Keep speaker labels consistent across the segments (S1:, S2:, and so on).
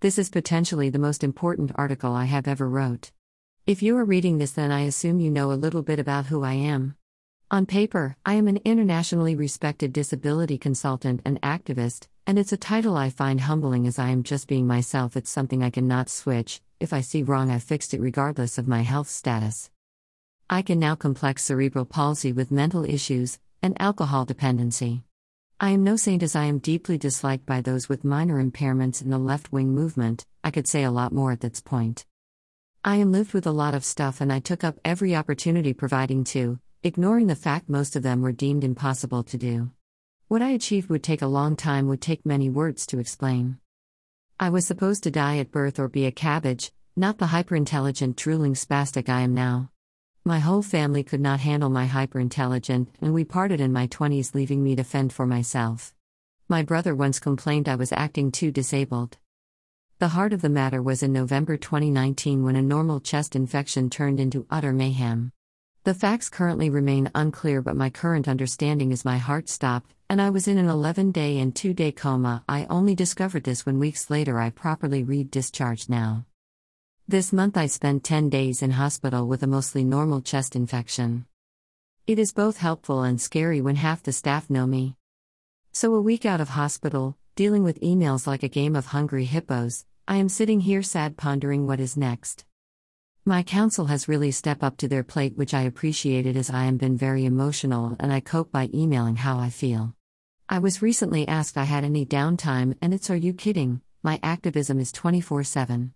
S1: This is potentially the most important article I have ever wrote. If you are reading this then I assume you know a little bit about who I am. On paper, I am an internationally respected disability consultant and activist, and it's a title I find humbling as I am just being myself. It's something I cannot switch. If I see wrong, I fixed it regardless of my health status. I can now complex cerebral palsy with mental issues and alcohol dependency. I am no saint as I am deeply disliked by those with minor impairments in the left wing movement. I could say a lot more at this point. I am lived with a lot of stuff and I took up every opportunity providing to, ignoring the fact most of them were deemed impossible to do. What I achieved would take a long time, would take many words to explain. I was supposed to die at birth or be a cabbage, not the hyperintelligent, drooling spastic I am now. My whole family could not handle my hyperintelligent, and we parted in my 20s, leaving me to fend for myself. My brother once complained I was acting too disabled. The heart of the matter was in November 2019 when a normal chest infection turned into utter mayhem. The facts currently remain unclear, but my current understanding is my heart stopped, and I was in an 11 day and 2 day coma. I only discovered this when weeks later I properly read discharged now. This month I spent 10 days in hospital with a mostly normal chest infection. It is both helpful and scary when half the staff know me. So, a week out of hospital, dealing with emails like a game of hungry hippos, I am sitting here sad pondering what is next. My council has really stepped up to their plate, which I appreciated as I am been very emotional and I cope by emailing how I feel. I was recently asked if I had any downtime, and it's are you kidding? My activism is 24 7.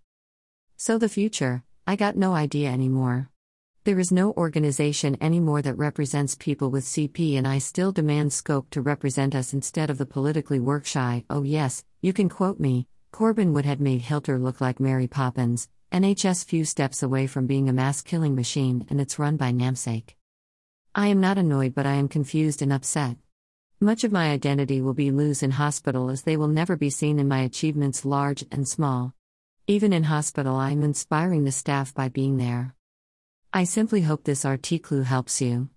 S1: So the future, I got no idea anymore. There is no organization anymore that represents people with CP, and I still demand Scope to represent us instead of the politically work shy. Oh, yes, you can quote me Corbyn would have made Hilter look like Mary Poppins, NHS few steps away from being a mass killing machine, and it's run by namesake. I am not annoyed, but I am confused and upset. Much of my identity will be lose in hospital as they will never be seen in my achievements, large and small. Even in hospital, I am inspiring the staff by being there. I simply hope this article helps you.